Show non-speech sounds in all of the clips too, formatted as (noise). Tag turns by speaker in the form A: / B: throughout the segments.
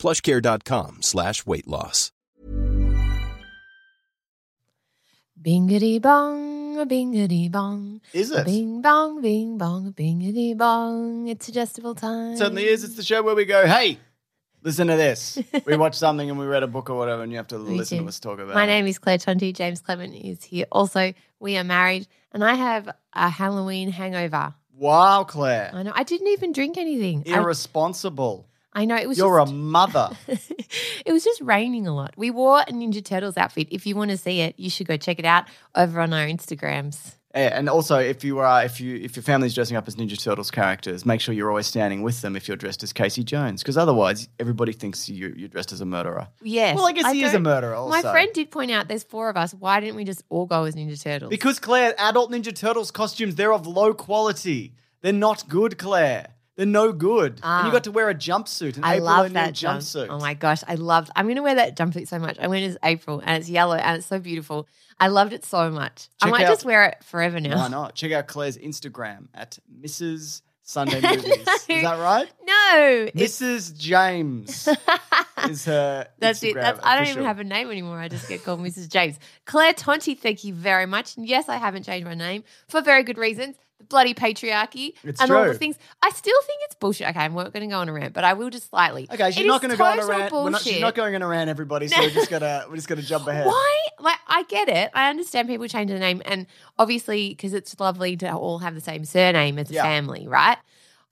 A: plushcare.com slash weight loss.
B: Bingity bong, a bingity bong.
C: Is
B: A
C: it?
B: bing bong, bing bong, a bingity bong. It's adjustable time.
C: Certainly is. It's the show where we go, hey, listen to this. (laughs) we watch something and we read a book or whatever, and you have to
B: Me
C: listen
B: too.
C: to us talk about it.
B: My
C: it.
B: name is Claire Tonti. James Clement is here. Also, we are married, and I have a Halloween hangover.
C: Wow, Claire.
B: I know. I didn't even drink anything. I,
C: Irresponsible.
B: I know. It was
C: You're
B: just,
C: a mother. (laughs)
B: it was just raining a lot. We wore a Ninja Turtles outfit. If you want to see it, you should go check it out over on our Instagrams.
C: Yeah, and also, if you are, if you, if your family's dressing up as Ninja Turtles characters, make sure you're always standing with them. If you're dressed as Casey Jones, because otherwise, everybody thinks you, you're dressed as a murderer.
B: Yes.
C: Well, I guess he is a murderer. Also,
B: My friend did point out there's four of us. Why didn't we just all go as Ninja Turtles?
C: because Claire, adult Ninja Turtles costumes, they're of low quality. They're not good, Claire. They're no good. And you
B: Ah.
C: got to wear a jumpsuit, an
B: I
C: April
B: love that jump-
C: jumpsuit.
B: Oh my gosh, I loved. I'm going to wear that jumpsuit so much. I went as April, and it's yellow, and it's so beautiful. I loved it so much. I
C: Check
B: might
C: out-
B: just wear it forever now.
C: Why not? Check out Claire's Instagram at Mrs. Sunday (laughs) Movies. Is that right?
B: No, it's,
C: Mrs. James (laughs) is her.
B: that's it.
C: Instagram
B: That's, I don't even
C: official.
B: have a name anymore. I just get called Mrs. James. Claire Tonti, thank you very much. And yes, I haven't changed my name for very good reasons. The bloody patriarchy
C: It's
B: and all the things. I still think it's bullshit. Okay, I'm not going to go on a rant, but I will just slightly.
C: Okay, she's
B: It
C: not going to go on a rant. We're not, she's not going on a rant, everybody. So we're just gonna (laughs) we're just gonna jump ahead.
B: Why? Like, I get it. I understand people change their name, and obviously, because it's lovely to all have the same surname as a
C: Yeah.
B: family, right?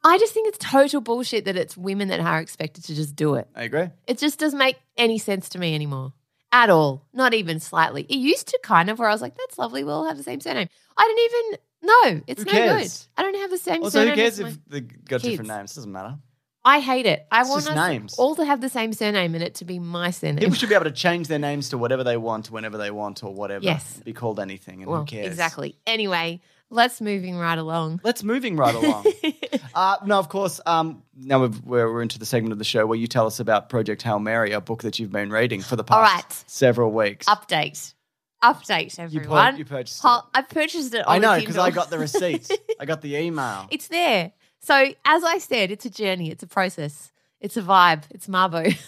B: I just think it's total bullshit that it's women that are expected to just do it.
C: I agree.
B: It just doesn't make any sense to me anymore. At all. Not even slightly. It used to kind of where I was like, that's lovely. We all have the same surname. I didn't even know. It's
C: Who
B: no
C: cares?
B: good. I don't have the same
C: Also, who
B: surname.
C: cares
B: as my-
C: if they got different
B: kids.
C: names? Doesn't matter.
B: I hate it. I
C: It's
B: want
C: just
B: us
C: names.
B: all to have the same surname and it to be my surname.
C: People should be able to change their names to whatever they want, whenever they want, or whatever.
B: Yes.
C: Be called anything, and
B: well,
C: who cares?
B: exactly. Anyway, let's moving right along.
C: Let's moving right along. (laughs) uh, no, of course. Um, now we've, we're, we're into the segment of the show where you tell us about Project Hail Mary, a book that you've been reading for the past
B: All right.
C: several weeks.
B: Update. Update,
C: You,
B: everyone.
C: pur- you purchased it.
B: I purchased it on
C: I know because I got the receipt. (laughs) I got the email.
B: it's there. So, as I said, it's a journey, it's a process, it's a vibe, it's Mabo. (laughs)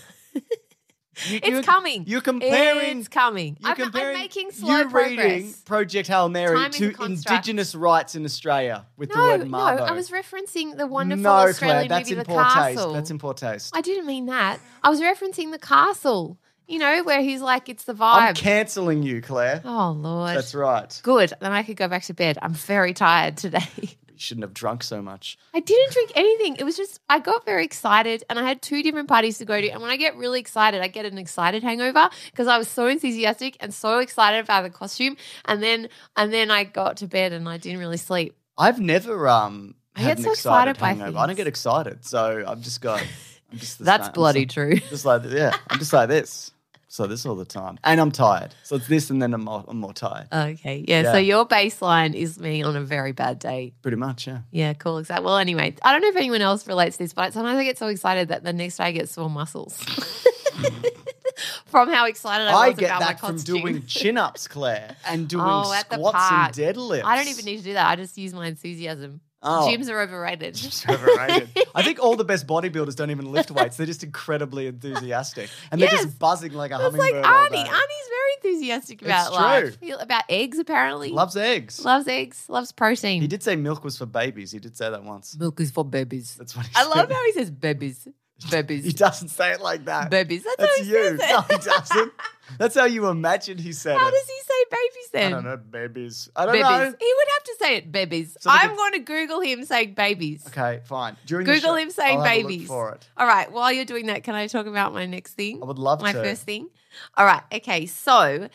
C: You-
B: it's
C: you're-
B: coming.
C: You're comparing.
B: It's coming.
C: You're
B: I'm, I'm making slow
C: you reading
B: progress.
C: Project Hail Mary
B: Time
C: to. Indigenous rights in Australia with the
B: No,
C: word
B: no, I was referencing the wonderful
C: no,
B: Australian
C: Claire, that's
B: movie
C: in
B: The
C: poor
B: Castle.
C: taste. That's in poor taste.
B: I didn't mean that. I was referencing The Castle. You know, where he's like, it's the vibe.
C: I'm cancelling you, Claire.
B: oh Lord.
C: That's right.
B: Good. Then I could go back to bed. I'm very tired today. (laughs)
C: You shouldn't have drunk so much.
B: I didn't drink anything. It was just I got very excited and I had two different parties to go to. And when I get really excited, I get an excited hangover because I was so enthusiastic and so excited about the costume. And then and then I got to bed and I didn't really sleep.
C: I've never um
B: I get so
C: excited
B: excited by
C: hangover. I don't get excited, so I've just got. I'm just the (laughs)
B: That's
C: same.
B: bloody
C: I'm
B: true.
C: Just like yeah, I'm just like this. So this all the time, and I'm tired. So it's this, and then I'm more, I'm more tired.
B: Okay. Yeah,
C: Yeah.
B: So your baseline is me on a very bad day.
C: Pretty much, yeah.
B: Yeah, cool. Exactly. Well, anyway, I don't know if anyone else relates to this, but sometimes I get so excited that the next day I get sore muscles (laughs) from how excited I was
C: I get
B: about
C: that
B: my
C: from doing chin ups, Claire, and doing (laughs)
B: Oh,
C: squats and deadlifts.
B: I don't even need to do that. I just use my enthusiasm.
C: Oh.
B: Gyms are overrated.
C: It's overrated. (laughs) I think all the best bodybuilders don't even lift weights. They're just incredibly enthusiastic. And they're just buzzing like a
B: It's like
C: hummingbird. all
B: Arnie.
C: day.
B: Arnie's very enthusiastic about
C: It's
B: life.
C: true.
B: He- About eggs, apparently.
C: Loves eggs.
B: loves eggs, loves protein.
C: He did say milk was for babies. He did say that once.
B: Milk is for babies.
C: That's what he
B: I
C: said.
B: love how he says babies. Babies.
C: He doesn't say it like that.
B: Babies. That's,
C: That's
B: how he
C: you.
B: says it.
C: No, he doesn't. That's how you imagine he said it.
B: How
C: it.
B: does he say babies then?
C: I don't know, babies. I don't
B: Babies.
C: know.
B: He would have to say it, babies.
C: So
B: I'm
C: could-
B: going to Google him saying babies.
C: Okay, fine. During the
B: Google
C: show,
B: him saying
C: I'll have a look
B: babies.
C: for it.
B: All right. While you're doing that, can I talk about my next thing?
C: I would love
B: my
C: to.
B: first thing. All right. Okay. So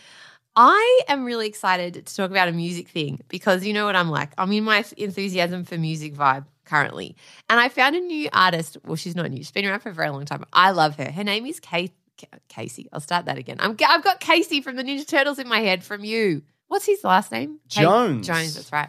B: I am really excited to talk about a music thing because you know what I'm like. I'm in my enthusiasm for music vibe currently. And I found a new artist. Well, she's not new. She's been around for a very long time. I love her. Her name is Kate. Casey. I'll start that again. I'm, I've got Casey from the Ninja Turtles in my head from you. What's his last name?
C: Jones.
B: Jones, that's right.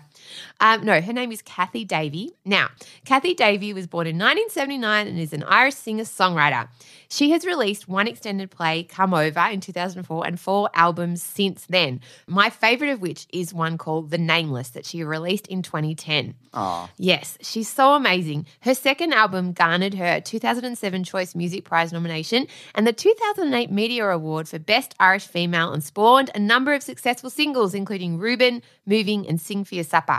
B: Um, no, her name is Cathy Davey. Now, Cathy Davey was born in 1979 and is an Irish singer songwriter. She has released one extended play, Come Over, in 2004, and four albums since then. My favorite of which is one called The Nameless that she released in 2010.
C: Aw.
B: Yes, she's so amazing. Her second album garnered her a 2007 Choice Music Prize nomination and the 2008 Meteor Award for Best Irish Female and spawned a number of successful singles, including Reuben, Moving, and Sing for Your Supper.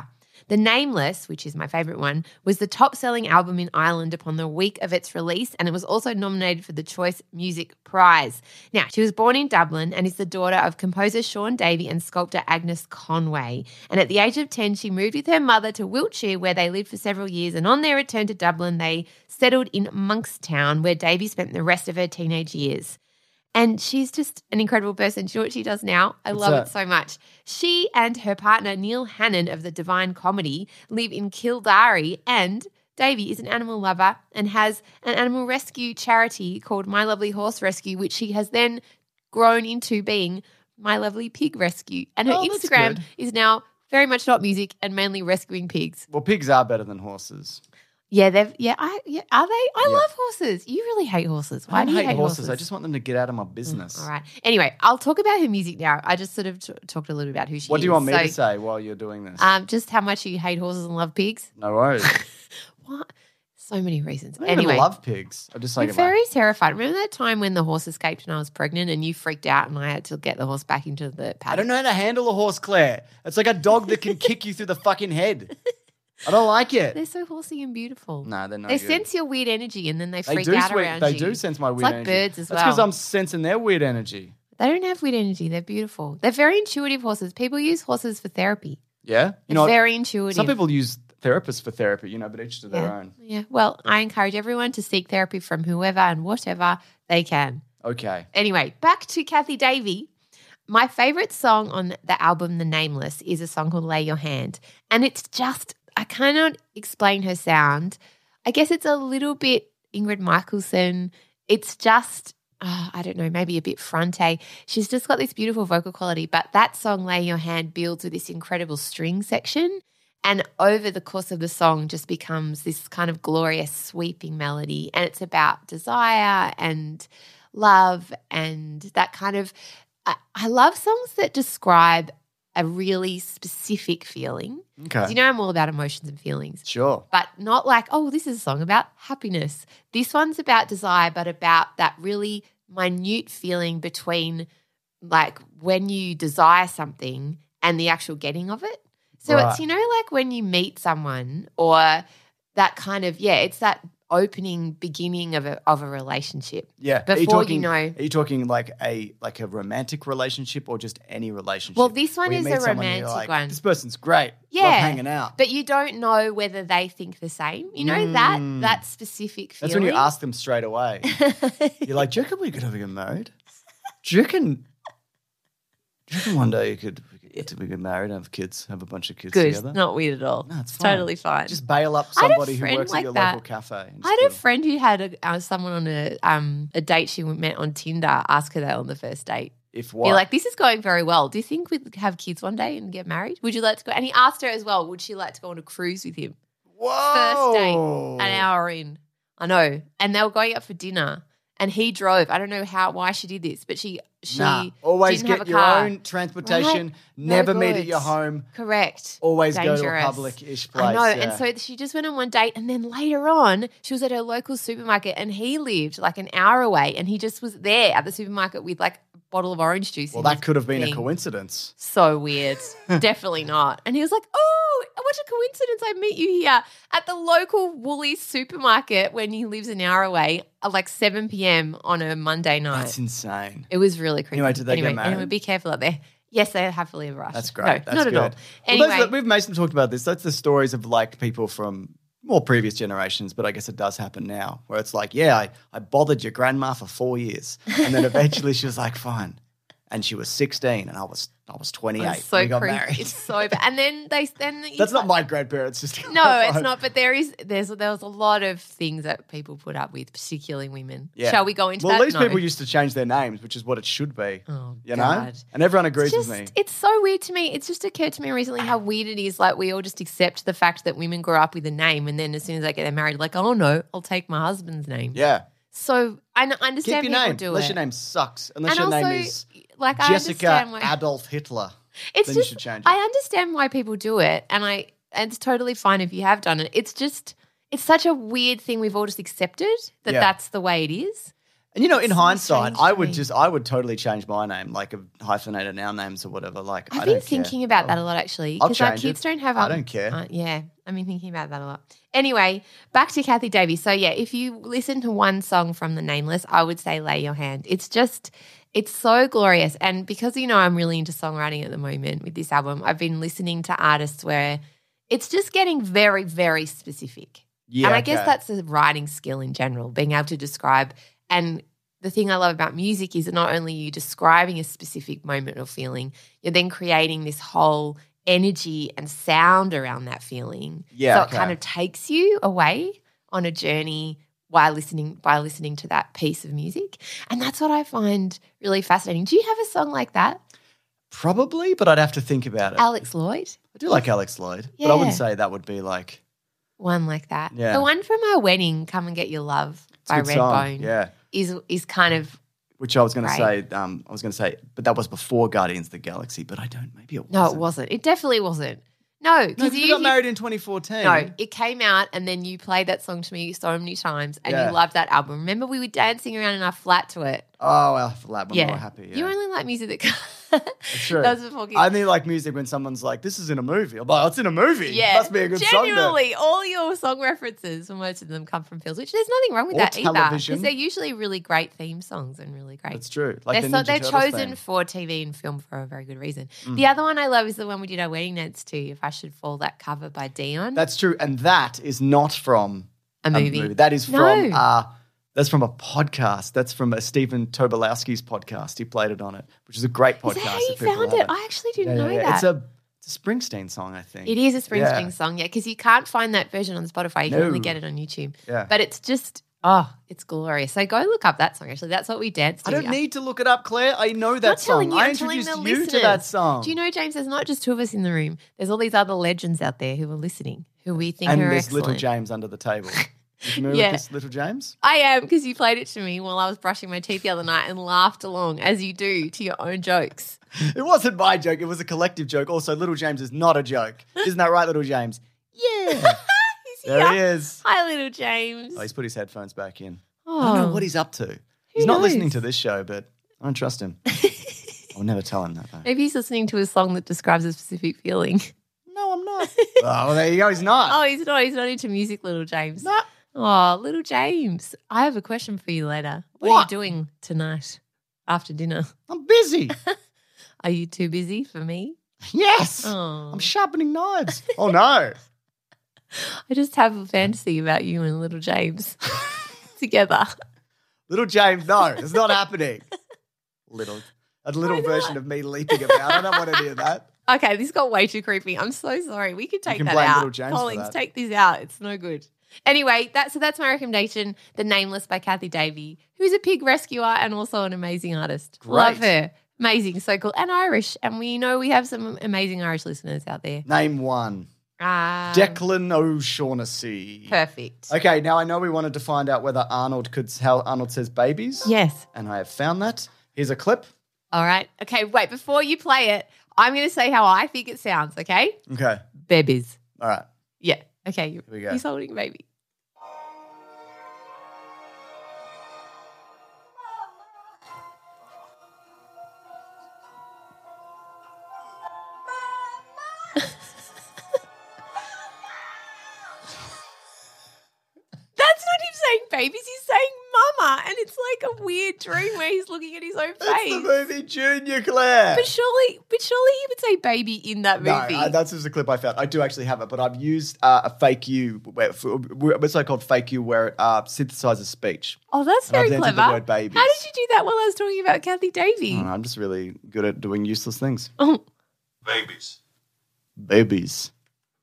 B: The Nameless, which is my favorite one, was the top selling album in Ireland upon the week of its release, and it was also nominated for the Choice Music Prize. Now, she was born in Dublin and is the daughter of composer Shaun Davey and sculptor Agnes Conway. And at the age of 10, she moved with her mother to Wiltshire, where they lived for several years. And on their return to Dublin, they settled in Monkstown, where Davey spent the rest of her teenage years. And she's just an incredible person. Do you know what she does now? I
C: What's
B: love
C: that?
B: it so much. She and her partner, Neil Hannon of the Divine Comedy, live in Kildare, and Davey is an animal lover and has an animal rescue charity called My Lovely Horse Rescue, which she has then grown into being My Lovely Pig Rescue. And her
C: Oh,
B: Instagram is now very much not music and mainly rescuing pigs.
C: Well, pigs are better than horses.
B: Yeah, they've yeah, I yeah, are they? I
C: Yeah.
B: love horses. You really hate horses. Why
C: I don't
B: do you
C: hate,
B: hate
C: horses. I just want them to get out of my business.
B: All right. Anyway, I'll talk about her music now. I just sort of t- talked a little bit about who she is.
C: What do you want me
B: So,
C: to say while you're doing this?
B: Um, just how much you hate horses and love pigs.
C: no worries. (laughs)
B: What? So many reasons.
C: I don't
B: anyway,
C: even love pigs. I'm just like
B: I'm very terrified. Remember that time when the horse escaped and I was pregnant and you freaked out and I had to get the horse back into the paddock?
C: I don't know how to handle a horse, Claire. It's like a dog that can kick you through the fucking head. (laughs) I don't like it.
B: They're so horsey and beautiful.
C: No, they're not.
B: they
C: good.
B: sense your weird energy and then they
C: They
B: freak
C: do.
B: out
C: sweet-
B: around
C: they
B: you.
C: do sense my weird it's
B: like
C: energy.
B: birds as
C: That's because. I'm sensing their weird energy.
B: They don't have weird energy. They're beautiful. They're very intuitive horses. People use horses for therapy.
C: Yeah,
B: They're
C: you know,
B: very intuitive.
C: some people use therapists for therapy. You know, but each to their
B: yeah.
C: own.
B: Yeah. Well, I encourage everyone to seek therapy from whoever and whatever they can.
C: Okay.
B: Anyway, back to Cathy Davey. My favorite song on the album The Nameless is a song called Lay Your Hand. And it's just, I cannot explain her sound. I guess it's a little bit Ingrid Michaelson. It's just, uh, I don't know, maybe a bit fronte. She's just got this beautiful vocal quality. But that song, Lay Your Hand, builds with this incredible string section. And over the course of the song, just becomes this kind of glorious sweeping melody. And it's about desire and love and that kind of. I, I love songs that describe a really specific feeling.
C: Okay.
B: You know, I'm all about emotions and feelings,
C: sure.
B: but not like, oh, this is a song about happiness. This one's about desire, but about that really minute feeling between like when you desire something and the actual getting of it. So
C: Right.
B: it's, you know, like when you meet someone or that kind of, yeah, it's that opening beginning of a, of a relationship.
C: Yeah.
B: Before you
C: talking,
B: know-
C: Are you talking like a like a romantic relationship or just any relationship?
B: Well, this one is a
C: someone and you're
B: romantic
C: like,
B: one.
C: This person's great.
B: Yeah.
C: Love hanging out.
B: But you don't know whether they think the same. You know that
C: Mm.
B: that specific feeling.
C: That's when you ask them straight away. (laughs) You're like, do you reckon we could ever get married? Do you reckon? Do you reckon one day you could we could, we get married, and have kids, have a bunch of kids
B: Good,
C: together?
B: not weird at all.
C: No, it's fine.
B: totally fine.
C: Just bail up
B: I had a
C: somebody who works
B: like
C: at your
B: that.
C: local cafe.
B: I had a friend who had a, uh, someone on a um a date she met on Tinder ask her that on the first date.
C: If what?
B: like, this is going very well. Do you think we'd have kids one day and get married? Would you like to go? And he asked her as well, would she like to go on a cruise with him?
C: Whoa!
B: First date, an hour in. I know. And they were going out for dinner. And he drove. I don't know how why she did this, but she she
C: Nah, always
B: didn't
C: get
B: have a
C: your
B: car.
C: own transportation.
B: Right? No
C: Never meet at your home.
B: Correct.
C: Always go to a
B: Dangerous.
C: public-ish place.
B: I know.
C: yeah.
B: And so she just went on one date, and then later on, she was at her local supermarket, and he lived like an hour away, and he just was there at the supermarket with like bottle of orange juice.
C: well, that could have been a coincidence.
B: So weird. (laughs) Definitely not. And he was like, "Oh, what a coincidence! I meet you here at the local Woolies supermarket when he lives an hour away, at like seven p.m. on a Monday night."
C: That's insane.
B: it was really creepy.
C: Anyway, did they get married?
B: Anyway, be careful out there. Yes, they happily ever after.
C: That's great.
B: No,
C: That's
B: not
C: good.
B: at all.
C: Well,
B: Anyway,
C: those, we've Mason talked about this. That's the stories of like people from more previous generations, but I guess it does happen now, where it's like, yeah, I, I bothered your grandma for four years, and then eventually she was like, fine, and she was 16 and I was I was 28.
B: It's so
C: we got
B: creepy.
C: married.
B: It's so bad. And then they then (laughs) you
C: That's not my grandparents. Just
B: No, (laughs) it's not. But there is there's there was a lot of things that people put up with, particularly women.
C: Yeah.
B: Shall we go into
C: Well,
B: that?
C: at least
B: No.
C: people used to change their names, which is what it should be.
B: Oh,
C: you know,
B: God.
C: and everyone agrees
B: It's
C: with me.
B: it's so weird to me. It's just occurred to me recently how weird it is. Like we all just accept the fact that women grow up with a name, and then as soon as they get married, like, oh no, I'll take my husband's name.
C: Yeah,
B: So I I
C: keep
B: understand
C: your
B: people
C: name
B: do
C: unless
B: it.
C: your name sucks. Unless
B: and
C: your
B: also,
C: name is
B: like I
C: Jessica
B: understand why
C: Adolf Hitler.
B: it's
C: then you
B: just
C: should change it.
B: I understand why people do it, and I and it's totally fine if you have done it. It's just it's such a weird thing we've all just accepted that
C: Yeah.
B: that's the way it is.
C: And you know, in
B: so
C: hindsight, I would just I would totally change my name, like a hyphenated noun names or whatever. Like
B: I've
C: I
B: been
C: care.
B: thinking about that a lot actually because our kids
C: it.
B: don't have.
C: I
B: um,
C: don't care.
B: uh, yeah, I've been thinking about that a lot. Anyway, back to Kathy Davies. So yeah, if you listen to one song from the Nameless, I would say "Lay Your Hand." It's just. It's so glorious. And because, you know, I'm really into songwriting at the moment with this album, I've been listening to artists where it's just getting very, very specific.
C: Yeah,
B: and I guess
C: okay.
B: that's a writing skill in general, being able to describe. And the thing I love about music is that not only are you describing a specific moment or feeling, you're then creating this whole energy and sound around that feeling.
C: Yeah,
B: So
C: okay.
B: it kind of takes you away on a journey while listening by listening to that piece of music. And that's what I find really fascinating. Do you have a song like that?
C: probably, but I'd have to think about it.
B: Alex Lloyd?
C: I do like Alex Lloyd, but I wouldn't say that would be like
B: One like that.
C: Yeah.
B: The one from our wedding, Come and Get Your Love
C: it's
B: by. Redbone.
C: Yeah,
B: is is kind of
C: which I was going to say. Um, I was going to say, but that was before Guardians of the Galaxy. But I don't. Maybe it wasn't.
B: no, it wasn't. It definitely wasn't. No,
C: No,
B: because
C: because
B: you
C: we got married in 2014.
B: No, it came out and then you played that song to me so many times and
C: Yeah.
B: you loved that album. Remember we were dancing around in our flat to it.
C: Oh, well, for lab, I'm
B: yeah,
C: more happy. Yeah.
B: You only like music that. (laughs)
C: True.
B: That was before.
C: I only like music when someone's like, "This is in a movie." I'm like, "Oh, "It's in a movie.
B: yeah,
C: must be a good song." then."
B: Genuinely, all your song references, for most of them, come from films, which there's nothing wrong with
C: Or
B: that either. Because they're usually really great theme songs and really great.
C: That's true. Like
B: they're
C: the
B: so, they're chosen
C: theme. Mm.
B: for TV and film for a very good reason. The other one I love is the one we did our wedding dance to. If I should fall, that cover by Dion.
C: That's true, and that is not from
B: a movie.
C: That is from
B: No.
C: uh, that's from a podcast. That's from a Stephen Tobolowski's podcast. He played it on it, which is a great podcast.
B: Is that how
C: if
B: you found
C: have
B: it? I actually didn't
C: Yeah,
B: know
C: yeah,
B: that.
C: It's a it's a Springsteen song, I think.
B: It is a Springsteen
C: Yeah.
B: song, yeah, because you can't find that version on Spotify. You can only get it on YouTube.
C: Yeah.
B: But it's just, oh, it's glorious. So go look up that song, actually. That's what we danced to.
C: I don't need to look it up, Claire. I know that song.
B: you,
C: I
B: I'm telling
C: introduced you
B: listeners.
C: to that song.
B: Do you know, James, there's not just two of us in the room. There's all these other legends out there who are listening, who we think
C: and
B: are
C: there's
B: excellent.
C: little James under the table. (laughs) You familiar
B: Yeah.
C: with this little James?
B: I am, because you played it to me while I was brushing my teeth the other night and laughed along, as you do to your own jokes.
C: It wasn't my joke. It was a collective joke. Also, little James is not a joke. Isn't that right, little James? Yeah. (laughs) There he is.
B: Hi, little James.
C: Oh, he's put his headphones back in.
B: Oh,
C: I don't know oh. what he's up to. He's not
B: knows?
C: listening to this show, but I don't trust him. (laughs) I'll never tell him that though.
B: Maybe he's listening to a song that describes a specific feeling.
C: No, I'm not. (laughs) oh, well, there you go. He's not.
B: Oh, he's not. He's not into music, little James.
C: No.
B: Oh, little James. I have a question for you later. What, are you doing tonight after dinner?
C: I'm busy. (laughs)
B: Are you too busy for me?
C: yes.
B: Oh,
C: I'm sharpening knives. Oh no. (laughs)
B: I just have a fantasy about you and little James (laughs) together.
C: Little James, no, it's not happening. Little a little version of me leaping about. I don't want any of that.
B: Okay, this got way too creepy. I'm so sorry. We could take
C: can
B: that
C: blame
B: out.
C: little James for
B: Collins,
C: that.
B: take this out. It's no good. Anyway, that so that's my recommendation. The Nameless by Cathy Davey, who's a pig rescuer and also an amazing artist. Love her. Amazing, so cool. And Irish. And we know we have some amazing Irish listeners out there.
C: Name one.
B: Um,
C: Declan O'Shaughnessy.
B: Perfect.
C: Okay, now I know we wanted to find out whether Arnold could how Arnold says babies.
B: Yes.
C: And I have found that. Here's a clip.
B: All right. Okay, wait, before you play it, I'm going to say how I think it sounds, okay?
C: Okay.
B: Babies.
C: All right.
B: Yeah. Okay. Here
C: we go.
B: He's holding baby. (laughs) That's not him saying babies, he's saying mama. And It's like a weird dream where he's looking at his own
C: It's the movie Junior, Claire.
B: But surely, but surely he would say baby in that
C: No,
B: movie.
C: uh, that's just a clip I found. I do actually have it, but I've used uh, a fake you, where, for, what's so called fake you, where it uh, synthesizes speech.
B: oh, that's
C: And I've
B: very clever.
C: the word babies.
B: How did you do that while I was talking about Cathy Davey?
C: I I'm just really good at doing useless things. (laughs)
B: Oh,
D: Babies.
C: Babies.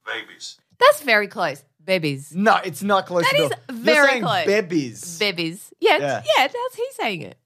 D: Babies.
B: that's very close. Babies.
C: No, it's not close
B: That
C: enough.
B: is
C: You're
B: very
C: saying
B: close.
C: Babies.
B: Babies. Yeah,
C: Yeah.
B: yeah, that's he saying it.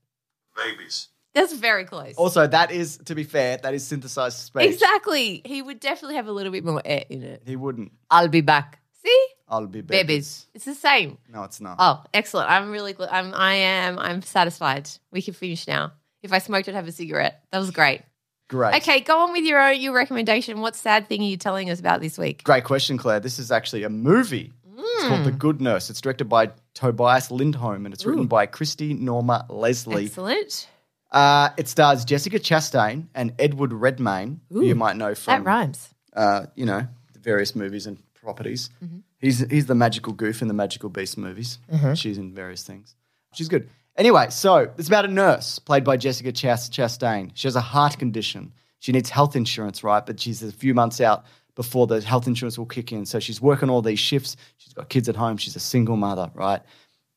D: Babies.
B: That's very close.
C: also, that is, to be fair, that is synthesized speech.
B: exactly. He would definitely have a little bit more air in it.
C: He wouldn't.
B: I'll be back. See?
C: I'll be babies.
B: Babies. It's the same.
C: No, it's not.
B: Oh, excellent. I'm really glad. I'm, I am. I'm satisfied. We can finish now. If I smoked, I'd have a cigarette. That was great.
C: Great.
B: Okay, go on with your own, your recommendation. What sad thing are you telling us about this week?
C: Great question, Claire. This is actually a movie. It's called. The Good Nurse. It's directed by Tobias Lindholm and it's written by Christy Norma Leslie.
B: Excellent.
C: Uh, it stars Jessica Chastain and Edward Redmayne, who you might know from That
B: rhymes.
C: uh, you know, the various movies and properties.
B: Mm-hmm.
C: He's he's the magical goof in the Magical Beast movies.
B: Mm-hmm.
C: She's in various things. She's good. Anyway, so it's about a nurse played by Jessica Chas- Chastain. She has a heart condition. She needs health insurance, right? But she's a few months out before the health insurance will kick in. So she's working all these shifts. She's got kids at home. She's a single mother, right?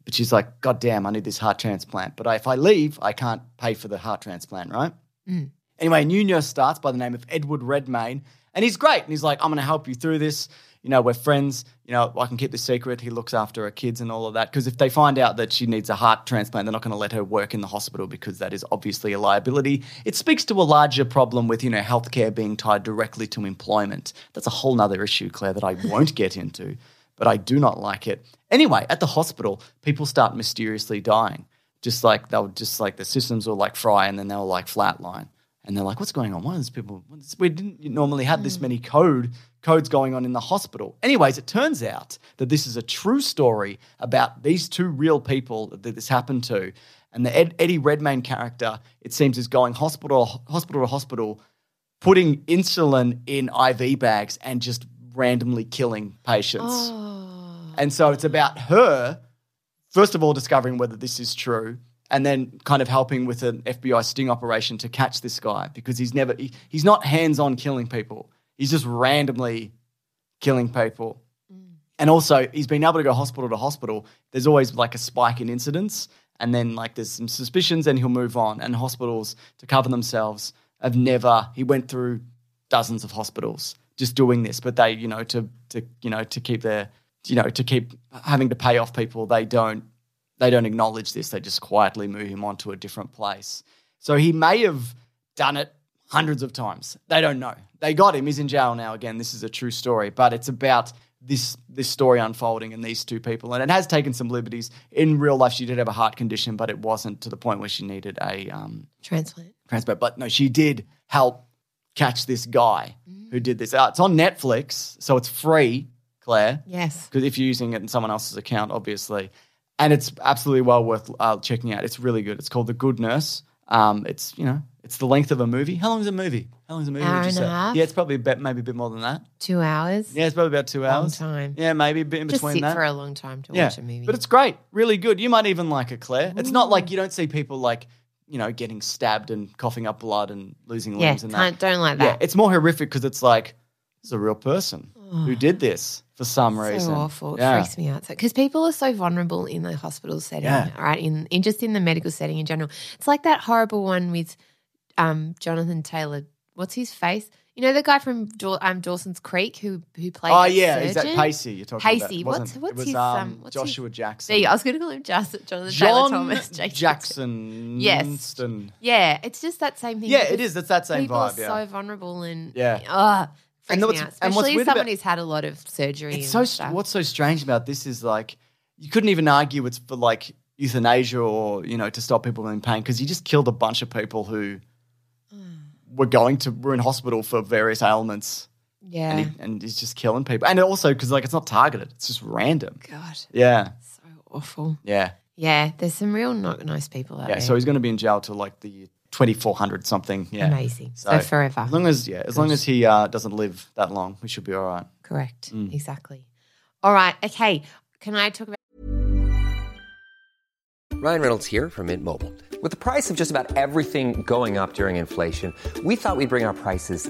C: But she's like, God damn, I need this heart transplant. But if I leave, I can't pay for the heart transplant, right? Mm. Anyway, a new nurse starts by the name of Edward Redmayne, and he's great. And he's like, I'm going to help you through this. You know, we're friends. You know, I can keep this secret. He looks after her kids and all of that. Because if they find out that she needs a heart transplant, they're not going to let her work in the hospital because that is obviously a liability. It speaks to a larger problem with, you know, healthcare being tied directly to employment. That's a whole nother issue, Claire, that I won't get into, but I do not like it. Anyway, at the hospital, people start mysteriously dying. Just like they'll just like the systems will like fry and then they'll like flatline. And they're like, what's going on? Why are these people? We didn't normally have this hmm. many code codes going on in the hospital. Anyways, it turns out that this is a true story about these two real people that this happened to. And the Ed, Eddie Redmayne character, it seems, is going hospital hospital to hospital, putting insulin in IV bags and just randomly killing patients.
B: Oh.
C: And so it's about her, first of all, discovering whether this is true, and then kind of helping with an FBI sting operation to catch this guy because he's never, he, he's not hands on killing people. He's just randomly killing people. Mm. And also, he's been able to go hospital to hospital. There's always like a spike in incidents, and then like there's some suspicions, and he'll move on. And hospitals, to cover themselves, have never. He went through dozens of hospitals just doing this, but they, you know, to to you know to keep their, you know, to keep having to pay off people, they don't they don't acknowledge this. They just quietly move him on to a different place. So he may have done it hundreds of times. They don't know. They got him. He's in jail now. Again, this is a true story, but it's about this this story unfolding and these two people. And it has taken some liberties. In real life, she did have a heart condition, but it wasn't to the point where she needed a um,
B: Transplant.
C: transplant. But no, she did help catch this guy who did this. Uh, it's on Netflix, so it's free, Claire
B: Yes.
C: because if you're using it in someone else's account, obviously, and it's absolutely well worth uh, checking out. It's really good. It's called The Good Nurse. Um, it's you know, it's the length of a movie. How long is a movie? How long is a movie?
B: Hour
C: would you
B: and a half.
C: Yeah, it's probably a bit, maybe a bit more than that.
B: Two hours.
C: Yeah, it's probably about two
B: Long
C: hours.
B: time.
C: Yeah, maybe a bit in
B: Just
C: between
B: sit
C: that.
B: for a long time to
C: yeah,
B: watch a movie.
C: but it's great, really good. You might even like it, Claire. It's not like you don't see people like you know getting stabbed and coughing up blood and losing
B: yeah,
C: limbs and that.
B: can't, don't like that.
C: Yeah, it's more horrific because it's like this is a real person who did this for some
B: so
C: reason.
B: awful. It
C: Yeah.
B: freaks me out. Because people are so vulnerable in the hospital setting,
C: Yeah.
B: all right? In, in just in the medical setting in general. It's like that horrible one with um, Jonathan Taylor. What's his face? You know the guy from Daw- um, Dawson's Creek who who played.
C: Oh yeah, is that? Pacey you're talking about?
B: Pacey. What's- what's
C: was,
B: his,
C: um,
B: um, what's his-
C: Joshua Jackson.
B: There you. I was going to call him Just, Jonathan Taylor
C: John
B: Thomas. Jason.
C: Jackson.
B: Yes.
C: Winston.
B: Yeah, it's just that same thing.
C: Yeah, it is. That's that same
B: people
C: vibe.
B: are
C: Yeah.
B: so vulnerable and
C: Yeah.
B: ugh, freaks
C: And
B: me out. Especially someone
C: about-
B: who's had a lot of surgery.
C: It's so.
B: stuff.
C: What's so strange about this is like you couldn't even argue it's for like euthanasia or you know to stop people in pain because you just killed a bunch of people who mm. were going to were in hospital for various ailments
B: yeah.
C: and, he, and he's just killing people and also because like it's not targeted it's just random
B: God,
C: yeah
B: so awful.
C: yeah
B: Yeah, there's some real not nice people out
C: yeah
B: there.
C: Yeah, so he's going to be in jail till like the 2400 something yeah
B: Amazing. So, forever.
C: as long as yeah as long as he uh, doesn't live that long we should be all right
B: Correct.
C: Mm.
B: Exactly. All right. Okay. Can I talk about
E: Ryan Reynolds here from Mint Mobile. With the price of just about everything going up during inflation, we thought we'd bring our prices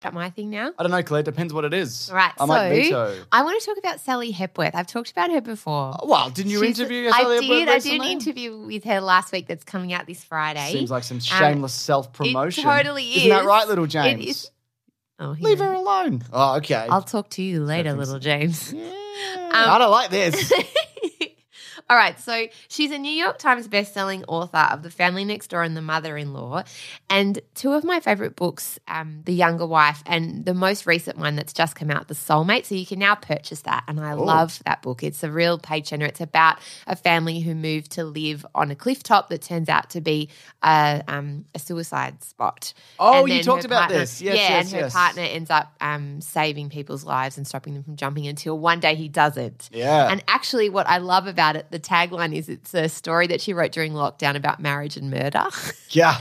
B: Got my thing now.
C: I don't know, Claire. Depends what it is.
B: All right,
C: I might
B: so
C: veto.
B: I want to talk about Sally Hepworth. I've talked about her before.
C: Well, didn't you
B: She's-
C: interview
B: I
C: Sally
B: did.
C: Hepworth
B: I did an interview with her last week. That's coming out this Friday.
C: Seems like some
B: Um,
C: shameless self promotion.
B: It totally is.
C: Isn't that right, little James?
B: It is. Oh,
C: Leave her alone. Oh, okay.
B: I'll talk to you later, little James.
C: I don't like this. (laughs)
B: All right, so she's a New York Times bestselling author of The Family Next Door and The Mother-in-Law, and two of my favorite books, um, The Younger Wife and the most recent one that's just come out, The Soulmate. So you can now purchase that, and I love that book. It's a real page turner. It's about a family who moved to live on a cliff top that turns out to be a, um, a suicide spot.
C: Oh, you talked about
B: partner-
C: this. Yes,
B: yeah,
C: yes,
B: and her
C: yes.
B: partner ends up um, saving people's lives and stopping them from jumping until one day he doesn't.
C: Yeah.
B: And actually, what I love about it, the tagline is it's a story that she wrote during lockdown about marriage and murder. (laughs)
C: yeah.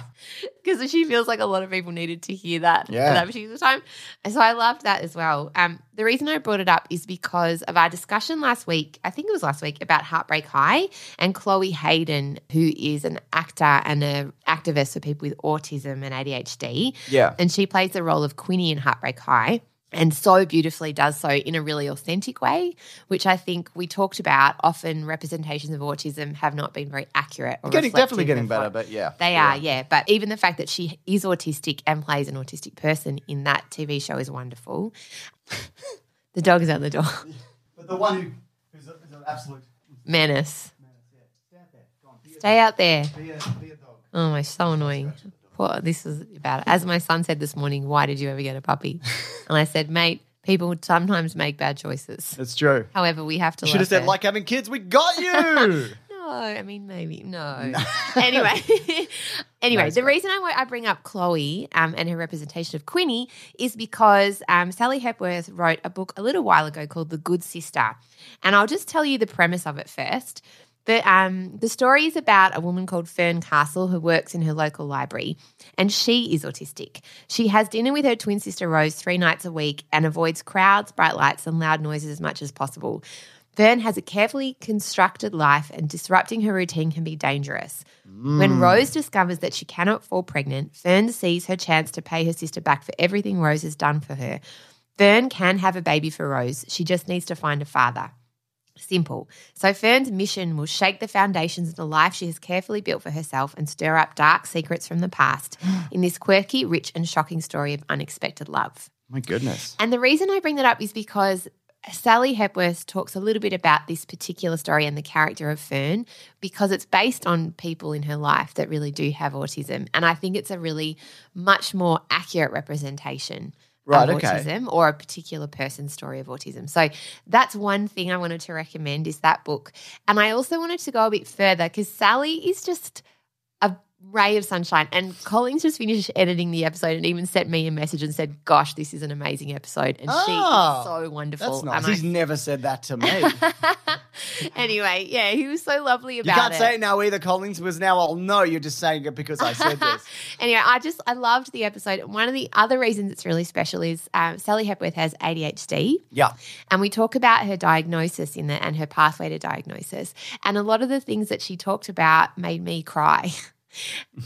B: Because she feels like a lot of people needed to hear that
C: Yeah.
B: at that particular time. So I loved that as well. Um, the reason I brought it up is because of our discussion last week, I think it was last week, about Heartbreak High and Chloe Hayden, who is an actor and an activist for people with autism and ADHD.
C: Yeah.
B: And she plays the role of Quinni in Heartbreak High. And so beautifully does so in a really authentic way, which I think we talked about. Often representations of autism have not been very accurate. Or
C: Getting, definitely getting better, but yeah.
B: they
C: You're
B: yeah. But even the fact that she is autistic and plays an autistic person in that TV show is wonderful. (laughs) the dog is out the door.
C: But the one who, who's, a, who's an absolute
B: Menace. Stay out there. Oh my, so annoying. This is about As my son said this morning, why did you ever get a puppy? (laughs) And I said, mate, people sometimes make bad choices.
C: That's true.
B: However, we have to.
C: Should have said,
B: her.
C: like having kids, we got you. (laughs)
B: No, I mean maybe no. (laughs) anyway, anyway, the reason I, I bring up Chloe um, and her representation of Quinni is because um, Sally Hepworth wrote a book a little while ago called The Good Sister, and I'll just tell you the premise of it first. But um, the story is about a woman called Fern Castle who works in her local library, and she is autistic. She has dinner with her twin sister Rose three nights a week and avoids crowds, bright lights, and loud noises as much as possible. Fern has a carefully constructed life, and disrupting her routine can be dangerous. When Rose discovers that she cannot fall pregnant, Fern sees her chance to pay her sister back for everything Rose has done for her. Fern can have a baby for Rose. She just needs to find a father. Simple. So Fern's mission will shake the foundations of the life she has carefully built for herself and stir up dark secrets from the past (gasps) in this quirky, rich, and shocking story of unexpected love.
C: My goodness.
B: And the reason I bring that up is because Sally Hepworth talks a little bit about this particular story and the character of Fern because it's based on people in her life that really do have autism. And I think it's a really much more accurate representation
C: Right, okay.
B: autism or a particular person's story of autism. So that's one thing I wanted to recommend is that book. And I also wanted to go a bit further because Sally is just a ray of sunshine. And Collins just finished editing the episode and even sent me a message and said, Gosh, this is an amazing episode. And she
C: Oh,
B: is so wonderful.
C: That's nice.
B: And
C: He's never said that to me. (laughs)
B: Anyway, yeah, he was so lovely
C: you
B: about
C: can't
B: it.
C: say it now either, Collins, was now I'll you're just saying it because I said this. (laughs)
B: anyway, I just I loved the episode. One of the other reasons it's really special is um, Sally Hepworth has ADHD.
C: yeah.
B: And we talk about her diagnosis in the and her pathway to diagnosis. And a lot of the things that she talked about made me cry. (laughs)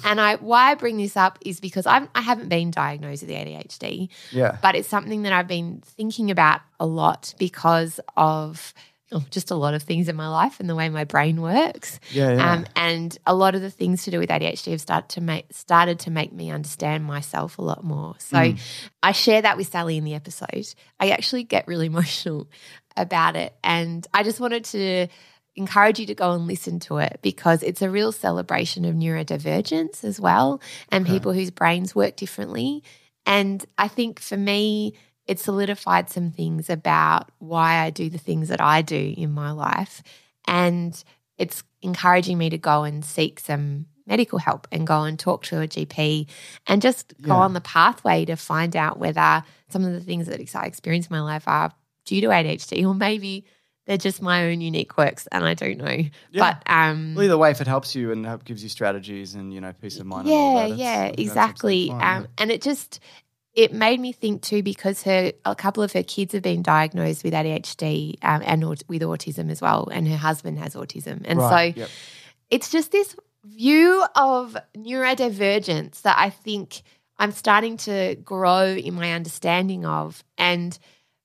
B: and I why I bring this up is because I'm I haven't been diagnosed with ADHD,
C: Yeah.
B: but it's something that I've been thinking about a lot because of oh, just a lot of things in my life and the way my brain works.
C: Yeah, yeah.
B: Um, and a lot of the things to do with ADHD have started to make started to make me understand myself a lot more. So
C: Mm.
B: I share that with Sally in the episode. I actually get really (laughs) emotional about it, and I just wanted to encourage you to go and listen to it because it's a real celebration of neurodivergence as well and people whose brains work differently. And I think for me, it solidified some things about why I do the things that I do in my life. And it's encouraging me to go and seek some medical help and go and talk to a GP and just go on the pathway to find out whether some of the things that I experience in my life are due to ADHD or maybe they're just my own unique quirks and I don't know.
C: Yeah.
B: But um
C: Well, either way, if it helps you and help, gives you strategies and you know peace of mind.
B: yeah,
C: that,
B: yeah, exactly.
C: fine,
B: Um, and it just it made me think too because her a couple of her kids have been diagnosed with ADHD um, and with autism as well, and her husband has autism, and
C: Right,
B: so
C: yep.
B: it's just this view of neurodivergence that I think I'm starting to grow in my understanding of and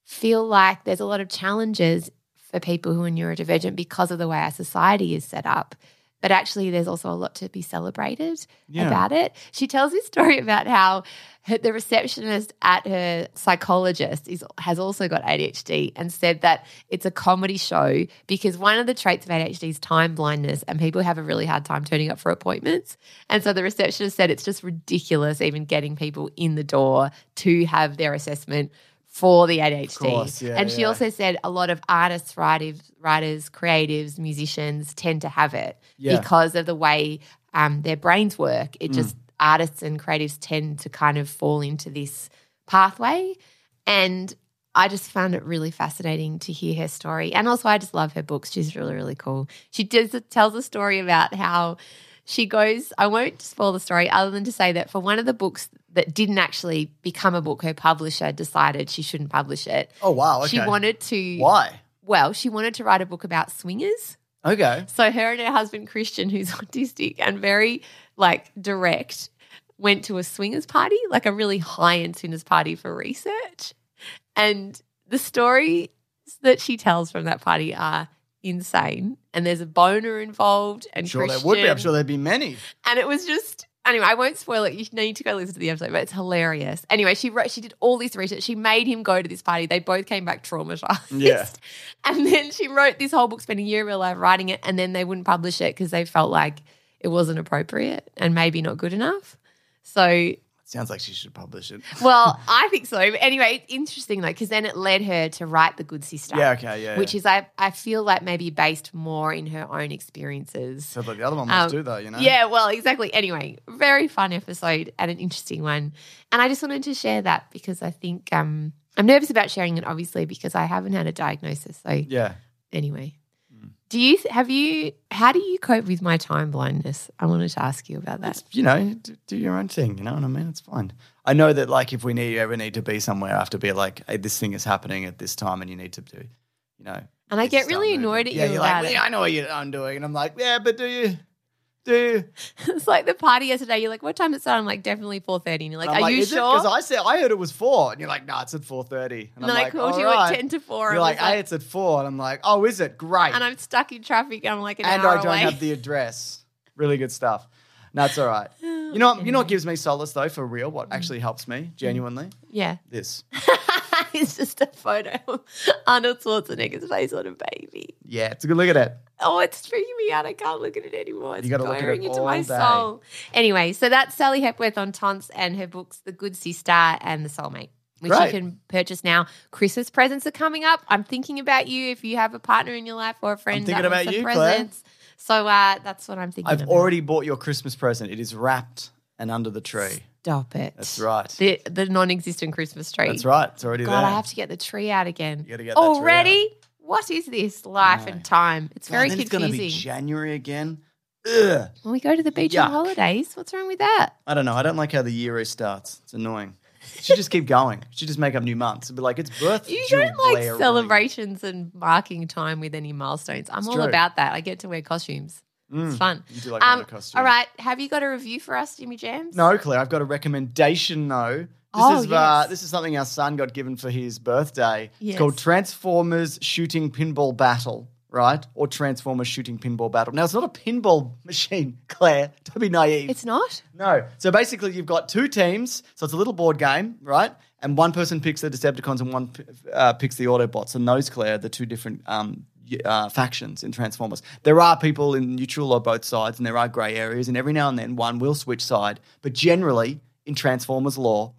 B: feel like there's a lot of challenges for people who are neurodivergent because of the way our society is set up. But actually, there's also a lot to be celebrated
C: Yeah.
B: about it. She tells this story (laughs) about how her, the receptionist at her psychologist is, has also got ADHD and said that it's a comedy show because one of the traits of ADHD is time blindness and people have a really hard time turning up for appointments. And so the receptionist said it's just ridiculous even getting people in the door to have their assessment for the ADHD.
C: course, yeah,
B: and she
C: yeah.
B: also said a lot of artists, writers, writers, creatives, musicians tend to have it
C: Yeah.
B: because of the way um, their brains work.
C: Mm.
B: It just artists and creatives tend to kind of fall into this pathway, and I just found it really fascinating to hear her story. And also, I just love her books. She's really, really cool. She does tells a story about how she goes. I won't spoil the story, other than to say that for one of the books that didn't actually become a book, her publisher decided she shouldn't publish it.
C: Oh wow. Okay.
B: She wanted to.
C: Why?
B: Well, she wanted to write a book about swingers.
C: Okay.
B: So her and her husband Christian, who's (laughs) autistic and very like direct, went to a swingers party, like a really high end swingers party for research. And the stories that she tells from that party are insane. And there's a boner involved and
C: I'm sure there would be. I'm sure there'd be many.
B: and it was just anyway. I won't spoil it. You need to go listen to the episode, but it's hilarious. Anyway, she wrote. She did all this research. She made him go to this party. They both came back traumatized.
C: Yeah. (laughs)
B: and then she wrote this whole book, spent a year of her life writing it, and then they wouldn't publish it because they felt like it wasn't appropriate and maybe not good enough. So
C: Sounds like she should publish it. (laughs)
B: well, I think so. But anyway, it's interesting though, because then it led her to write The Good Sister.
C: Yeah, okay, yeah,
B: Which
C: yeah.
B: is, I, I feel like maybe based more in her own experiences.
C: Like the other one
B: Um,
C: was too, though. You know.
B: Yeah, well, exactly. Anyway, very fun episode and an interesting one. And I just wanted to share that because I think um, I'm nervous about sharing it, obviously, because I haven't had a diagnosis. So,
C: Yeah.
B: anyway. Do you have you how do you cope with my time blindness? I wanted to ask you about that.
C: you know, do, do your own thing. You know what I mean? It's fine. I know that, like, if we need you ever need to be somewhere, I have to be like, hey, this thing is happening at this time, and you need to do, you know.
B: And I get really annoyed at
C: yeah,
B: you
C: you're
B: about
C: like,
B: it.
C: yeah, I know what you're, I'm doing, and I'm like, yeah, but do you? Do (laughs)
B: it's like the party yesterday. You're like, what time did it start? I'm like, definitely 4.30. And you're like,
C: And I'm
B: are you sure?
C: Because I said I heard it was four, and you're like, no, it's at four thirty.
B: and then I called you at 10 to 4.
C: You're
B: and
C: like,
B: was
C: hey, it's at four, and I'm like, oh, is it? Great.
B: and I'm stuck in traffic. And I'm like an
C: and
B: hour
C: I don't
B: away.
C: have the address. Really good stuff. That's all right. (laughs) You know, what, you know what gives me solace though, for real. What actually helps me mm. genuinely?
B: yeah.
C: This. (laughs) (laughs)
B: it's just a photo of Arnold Schwarzenegger's face on a baby.
C: Yeah, it's a good look at it.
B: Oh, it's freaking me out. I can't look at it anymore. It's
C: You gotta look at
B: going
C: it
B: into my
C: day.
B: soul. Anyway, so that's Sally Hepworth on Tonts and her books, The Good Sister and The Soulmate, which
C: Great.
B: you can purchase now. Christmas presents are coming up. I'm thinking about you if you have a partner in your life or a friend.
C: thinking
B: that wants
C: about you, Claire.
B: So uh, that's what I'm thinking.
C: I've
B: about.
C: already bought your Christmas present. It is wrapped and under the tree.
B: Stop it.
C: That's right.
B: The the non-existent Christmas tree.
C: That's right. It's already
B: God,
C: there.
B: I have to get the tree out again.
C: You gotta get that tree
B: already. What is this life and time? It's
C: God,
B: very
C: then it's going to be. January again. Ugh.
B: When we go to the beach
C: Yuck.
B: on holidays, what's wrong with that?
C: I don't know. I don't like how the year restarts. It's annoying. Should just keep going. Should just make up new months. It'd be like it's birth.
B: You don't like
C: Jubilee.
B: celebrations and marking time with any milestones. I'm
C: It's
B: all
C: true.
B: about that. I get to wear costumes. It's fun.
C: You do like
B: um,
C: wearing a costume.
B: All right. Have you got a review for us, Jimmy Jams?
C: No, Claire, I've got a recommendation though. This
B: Oh,
C: is uh,
B: yes.
C: this is something our son got given for his birthday.
B: Yes.
C: It's called Transformers Shooting Pinball Battle, right? Or Transformers Shooting Pinball Battle. Now it's not a pinball machine, (laughs) Claire. Don't be naive.
B: It's not?
C: no. So basically, you've got two teams. So it's a little board game, right? And one person picks the Decepticons and one uh, picks the Autobots. And those, Claire, are the two different um, y- uh, factions in Transformers. There are people in neutral or both sides, and there are grey areas. And every now and then, one will switch side. But generally, in Transformers lore,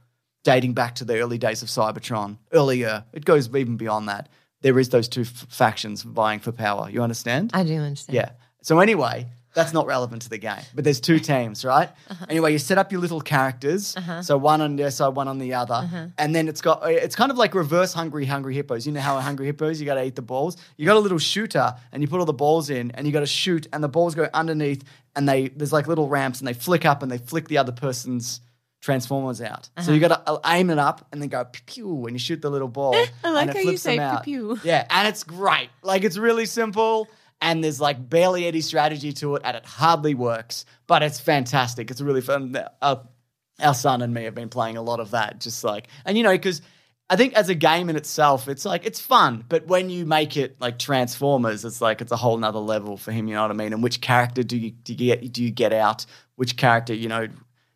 C: dating back to the early days of Cybertron, earlier, it goes even beyond that. There is those two f- factions vying for power. You understand?
B: I do understand.
C: Yeah. So anyway, That's not relevant to the game. But there's two (laughs) teams, right?
B: Uh-huh.
C: Anyway, you set up your little characters. So one on their side, one on the other.
B: Uh-huh.
C: And then it's got it's kind of like reverse hungry hungry hippos. You know how a hungry hippos, you gotta eat the balls. You got a little shooter and you put all the balls in and you gotta shoot and the balls go underneath and they there's like little ramps and they flick up and they flick the other person's transformers out. So you gotta uh, aim it up and then go pew pew when you shoot the little ball. (laughs)
B: I like
C: and it
B: how you
C: flips them
B: say pew pew.
C: Yeah, and it's great. Like it's really simple and there's like barely any strategy to it and it hardly works, but it's fantastic. It's really fun. Our, uh, our son and me have been playing a lot of that, just like, and you know, because I think as a game in itself, it's like it's fun, but when you make it like Transformers, it's like it's a whole nother level for him. You know what I mean? And which character do you do you get do you get out? Which character, you know,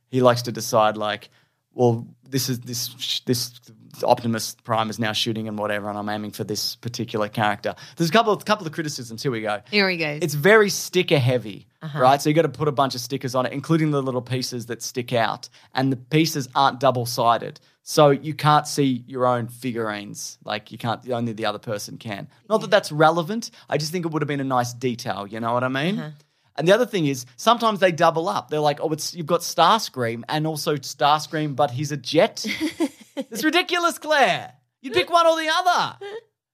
C: he likes to decide like, well, this is this this Optimus Prime is now shooting and whatever, and I'm aiming for this particular character. There's a couple of couple of criticisms. Here we go.
B: Here we go.
C: It's very sticker heavy, uh-huh. right? So you got to put a bunch of stickers on it, including the little pieces that stick out, and the pieces aren't double sided, so you can't see your own figurines. Like you can't, only the other person can. Not that that's relevant. I just think it would have been a nice detail. You know what I mean? Uh-huh. And the other thing is, sometimes they double up. They're like, "Oh, it's you've got Starscream and also Starscream, but he's a jet." (laughs) it's ridiculous, Claire. You pick one or the other.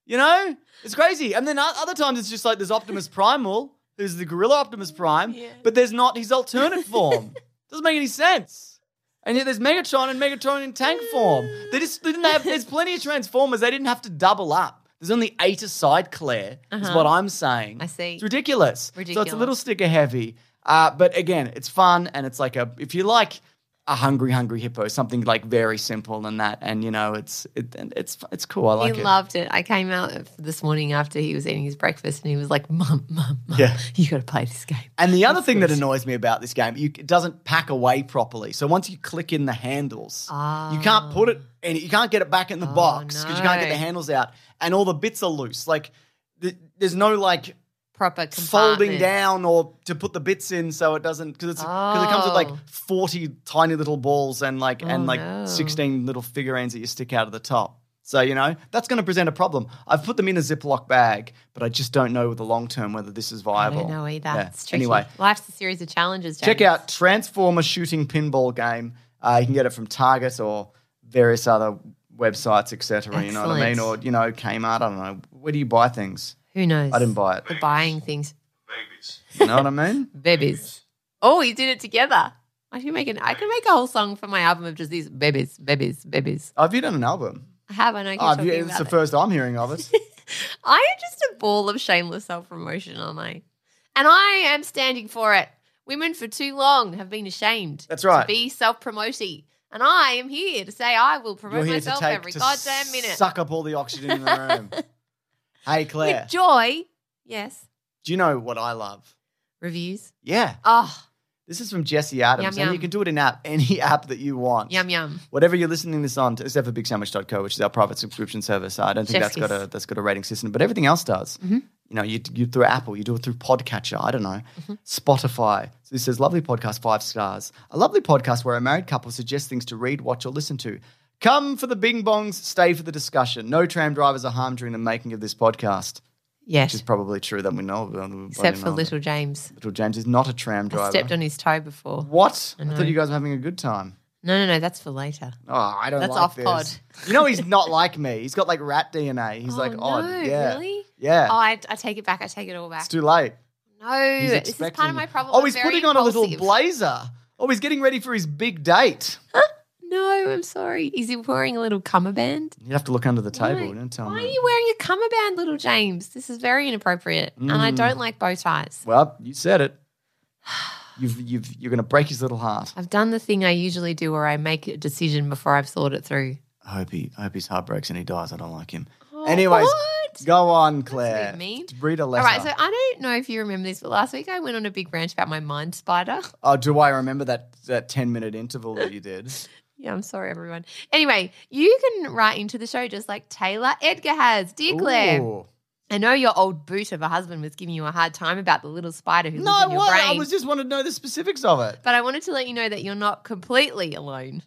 C: You know, it's crazy. And then other times it's just like there's Optimus Primal, who's the Gorilla Optimus Prime, but there's not his alternate form. Doesn't make any sense. And yet there's Megatron and Megatron in tank form. They just they didn't have. There's plenty of Transformers. They didn't have to double up. There's only eight aside, Claire. Is what I'm saying.
B: Uh-huh. I see.
C: It's ridiculous. ridiculous. So it's a little sticker heavy. Uh, but again, it's fun and it's like a if you like a hungry, hungry hippo, something like very simple and that, and you know, it's it, it's it's cool. I like
B: he
C: it.
B: loved it. I came out this morning after he was eating his breakfast and he was like, Mum, Mum, Mum,
C: Yeah.
B: you got to play this game.
C: And the other thing that annoys me about this game, you, it doesn't pack away properly. So once you click in the handles, you can't ah. put it and You can't get it back in the oh, box because you can't get the handles out, and all the bits are loose. Like th- there's no like
B: Proper
C: folding down or to put the bits in so it doesn't because it's because it comes with like
B: Oh.
C: 40 tiny little balls and like and
B: Oh,
C: like
B: no.
C: 16 little figurines that you stick out of the top. So, you know, that's going to present a problem. I've put them in a Ziploc bag, but I just don't know with the long term whether this is
B: I
C: viable.
B: don't know either.
C: Yeah. Anyway,
B: life's a series of challenges.
C: check out Transformer Shooting Pinball Game. Uh, you can get it from Target or various other websites, etc. You know what I mean? Or, you know, Kmart. I don't know. Where do you buy things?
B: Who knows?
C: I didn't buy it.
B: The buying things.
D: babies,
C: You know what I mean? (laughs)
B: Babies. Oh, you did it together. I should make an. I could make a whole song for my album of just these babies, babies, babies.
C: Have you done an album?
B: I have. I know. You're
C: Oh, have
B: talking
C: you, it's
B: about
C: the
B: it.
C: first I'm hearing of it. (laughs)
B: I am just a ball of shameless self promotion, aren't I? And I am standing for it. Women for too long have been ashamed.
C: That's right.
B: To be self promoting. And I am here to say I will promote
C: You're here
B: myself
C: to take
B: every
C: to
B: goddamn minute.
C: suck up all the oxygen in the room. (laughs) hey, Claire,
B: With joy. Yes.
C: do you know what I love?
B: Reviews.
C: Yeah,
B: Oh,
C: this is from Jesse Adams,
B: Yum,
C: and
B: yum.
C: you can do it in app any (laughs) app that you want.
B: yum yum.
C: Whatever you're listening this on, except for BigSandwich.co, which is our private subscription service. I don't think
B: Chef's
C: that's got a that's got a rating system, but everything else does.
B: Mm-hmm.
C: You know, you you through Apple, you do it through Podcatcher. I don't know,
B: Mm-hmm.
C: Spotify. So this says lovely podcast, five stars. A lovely podcast where a married couple suggests things to read, watch, or listen to. Come for the bing bongs, stay for the discussion. No tram drivers are harmed during the making of this podcast.
B: Yes.
C: Which is probably true that we know of. Um, we
B: Except for little James.
C: Little James is not a tram
B: I
C: driver.
B: stepped on his toe before.
C: What? I,
B: know.
C: thought you guys were having a good time.
B: No, no, no. That's for later.
C: Oh, I don't
B: That's
C: like
B: off
C: this.
B: pod.
C: You know he's not like me. He's got like rat DNA. He's
B: Oh,
C: like odd.
B: no,
C: yeah.
B: really?
C: Yeah.
B: Oh, I, I take it back. I take it all back.
C: it's too late.
B: no,
C: He's
B: this is part of my problem.
C: Oh, he's putting on a little blazer. Oh, he's getting ready for his big date.
B: No, I'm sorry. Is he wearing a little cummerband?
C: You'd have to look under the table. Don't tell
B: why
C: me.
B: are you wearing a cummerband, little James? This is very inappropriate, and
C: Mm.
B: I don't like bow ties.
C: Well, you said it. You've, you've, you're going to break his little heart.
B: I've done the thing I usually do, where I make a decision before I've thought it through.
C: I hope he, I hope his heart breaks and he dies. I don't like him.
B: Oh,
C: Anyways,
B: what?
C: go on, Claire.
B: bit mean.
C: Read a letter.
B: right, so I don't know if you remember this, but last week I went on a big rant about my mind spider.
C: oh, do I remember that that ten minute interval that you did? (laughs)
B: Yeah, I'm sorry, everyone. Anyway, you can write into the show just like Taylor Edgar has. Dear Claire,
C: Ooh.
B: I know your old boot of a husband was giving you a hard time about the little spider who
C: No,
B: lives in your
C: what?
B: brain.
C: I was just wanted to know the specifics of it.
B: But I wanted to let you know that you're not completely alone.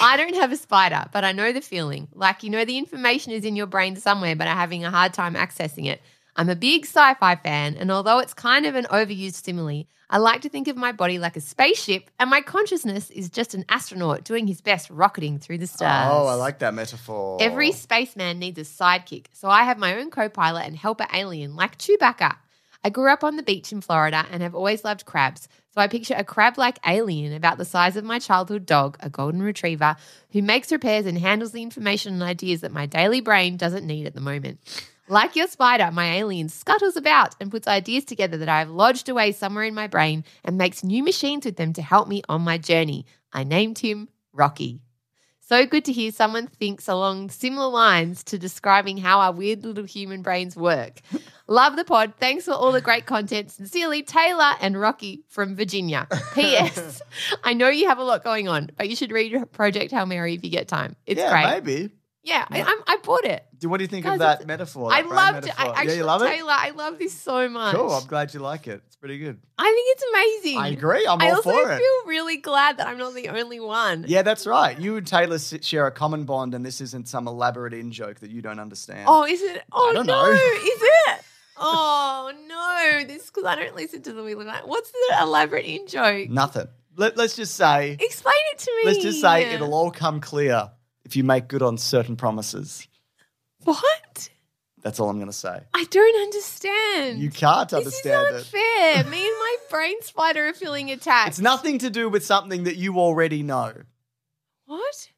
B: I don't have a spider, but I know the feeling. Like, you know, the information is in your brain somewhere, but I'm having a hard time accessing it. I'm a big sci fi fan, and although it's kind of an overused simile, I like to think of my body like a spaceship, and my consciousness is just an astronaut doing his best rocketing through the stars.
C: Oh, I like that metaphor.
B: Every spaceman needs a sidekick, so I have my own co pilot and helper alien like Chewbacca. I grew up on the beach in Florida and have always loved crabs, so I picture a crab like alien about the size of my childhood dog, a golden retriever, who makes repairs and handles the information and ideas that my daily brain doesn't need at the moment. Like your spider, my alien scuttles about and puts ideas together that I have lodged away somewhere in my brain and makes new machines with them to help me on my journey. I named him Rocky. So good to hear someone thinks along similar lines to describing how our weird little human brains work. (laughs) Love the pod. Thanks for all the great content. Sincerely, Taylor and Rocky from Virginia. (laughs) P.S. I know you have a lot going on, but you should read Project Hail Mary if you get time. It's
C: yeah,
B: great.
C: maybe.
B: Yeah, I, I'm, I bought it.
C: Do- What do you think
B: Guys,
C: of that
B: it's-
C: metaphor?
B: I
C: that brand
B: loved it.
C: metaphor?
B: I, actually,
C: yeah, you love it?
B: Taylor, I love this so much.
C: Cool. I'm glad you like it. It's pretty good.
B: I think it's amazing.
C: I agree. I'm
B: I
C: all
B: also
C: for it.
B: feel really glad that I'm not the only one.
C: Yeah, that's right. You and Taylor s- share a common bond, and this isn't some elaborate in joke that you don't understand.
B: Oh, is it? Oh
C: don't
B: no,
C: know. (laughs)
B: is it? Oh no, this because I don't listen to the Wheel of Night. What's the elaborate in joke?
C: Nothing. Let, let's just say,
B: Explain it to me.
C: let's just say it'll all come clear if you make good on certain promises.
B: What?
C: That's all I'm going to say.
B: I don't understand.
C: You can't
B: this
C: understand
B: is
C: it.
B: unfair. me and my (laughs) brain spider are feeling attacked.
C: It's nothing to do with something that you already know.
B: What?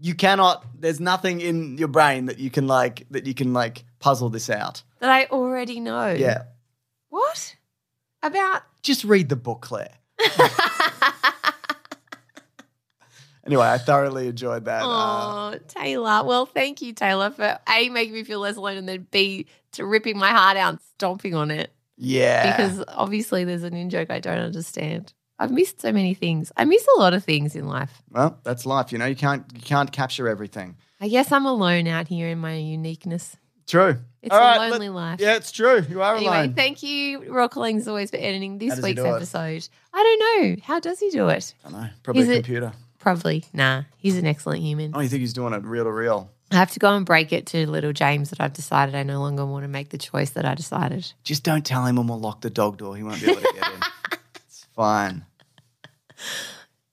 C: You cannot. There's nothing in your brain that you can like that you can like puzzle this out.
B: That I already know.
C: Yeah.
B: What? About
C: Just read the book, Claire. (laughs) anyway, I thoroughly enjoyed that. Uh,
B: Oh, Taylor. Well, thank you, Taylor, for A, making me feel less alone, and then B, to ripping my heart out and stomping on it.
C: yeah.
B: Because obviously there's an in joke I don't understand. I've missed so many things. I miss a lot of things in life.
C: well, that's life. You know, you can't you can't capture everything.
B: I guess I'm alone out here in my uniqueness.
C: True.
B: It's
C: All
B: a
C: right,
B: lonely life.
C: Yeah, it's true. You are
B: Anyway,
C: alone.
B: thank you, Roy Collins, as always, for editing this week's
C: do it?
B: episode. I don't know. How does he do it?
C: I don't know. Probably
B: Is
C: a
B: it-
C: computer.
B: Probably. Nah, he's an excellent human.
C: Oh, you think he's doing it reel to reel?
B: I have to go and break it to little James that I've decided I no longer want to make the choice that I decided.
C: Just don't tell him and we'll lock the dog door. He won't be able to get in. (laughs) it's fine.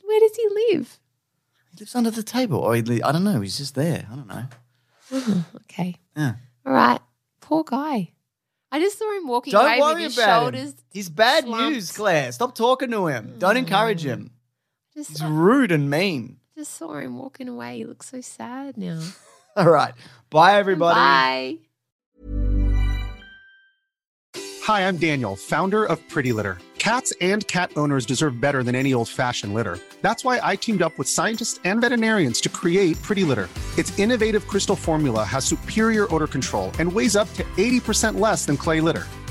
B: Where does he live?
C: He lives under the table. Or he li- I don't know. He's just there. I don't know. Mm-hmm.
B: Okay.
C: Yeah.
B: All right. Poor guy. I just saw him walking
C: Don't
B: away
C: worry
B: with his
C: about
B: shoulders.
C: him. He's bad
B: slumped.
C: news, Claire. Stop talking to him. Don't encourage him.
B: Just,
C: He's rude and mean.
B: just saw him walking away. He looks so sad now. (laughs)
C: All right. Bye, everybody.
B: Bye.
F: Hi, I'm Daniel, founder of Pretty Litter. Cats and cat owners deserve better than any old fashioned litter. That's why I teamed up with scientists and veterinarians to create Pretty Litter. Its innovative crystal formula has superior odor control and weighs up to 80% less than clay litter.